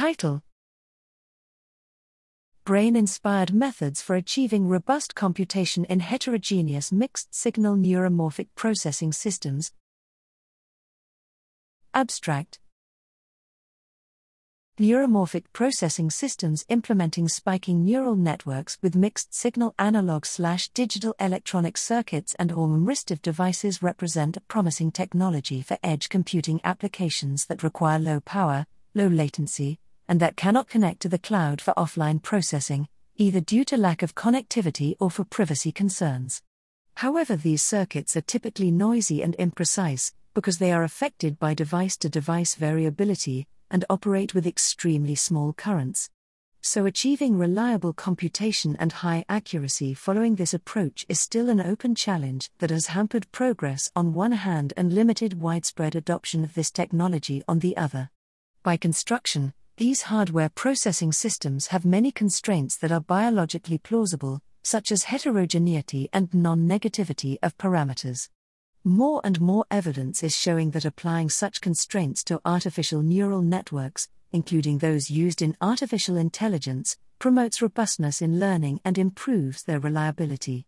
Title Brain inspired methods for achieving robust computation in heterogeneous mixed signal neuromorphic processing systems. Abstract Neuromorphic processing systems implementing spiking neural networks with mixed signal analog slash digital electronic circuits and or memristive devices represent a promising technology for edge computing applications that require low power, low latency, and that cannot connect to the cloud for offline processing, either due to lack of connectivity or for privacy concerns. However, these circuits are typically noisy and imprecise because they are affected by device to device variability and operate with extremely small currents. So, achieving reliable computation and high accuracy following this approach is still an open challenge that has hampered progress on one hand and limited widespread adoption of this technology on the other. By construction, these hardware processing systems have many constraints that are biologically plausible, such as heterogeneity and non negativity of parameters. More and more evidence is showing that applying such constraints to artificial neural networks, including those used in artificial intelligence, promotes robustness in learning and improves their reliability.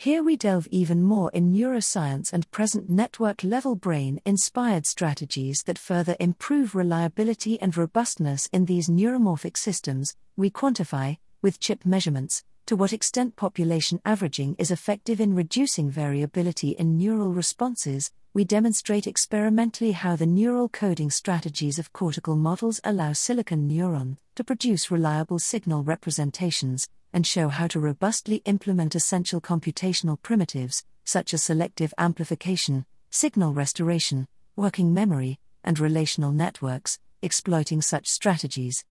Here we delve even more in neuroscience and present network level brain inspired strategies that further improve reliability and robustness in these neuromorphic systems. We quantify, with chip measurements, to what extent population averaging is effective in reducing variability in neural responses, we demonstrate experimentally how the neural coding strategies of cortical models allow silicon neuron to produce reliable signal representations, and show how to robustly implement essential computational primitives, such as selective amplification, signal restoration, working memory, and relational networks, exploiting such strategies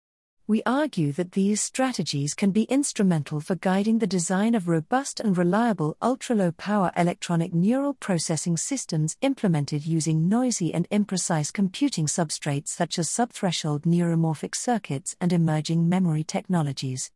we argue that these strategies can be instrumental for guiding the design of robust and reliable ultra low power electronic neural processing systems implemented using noisy and imprecise computing substrates such as subthreshold neuromorphic circuits and emerging memory technologies.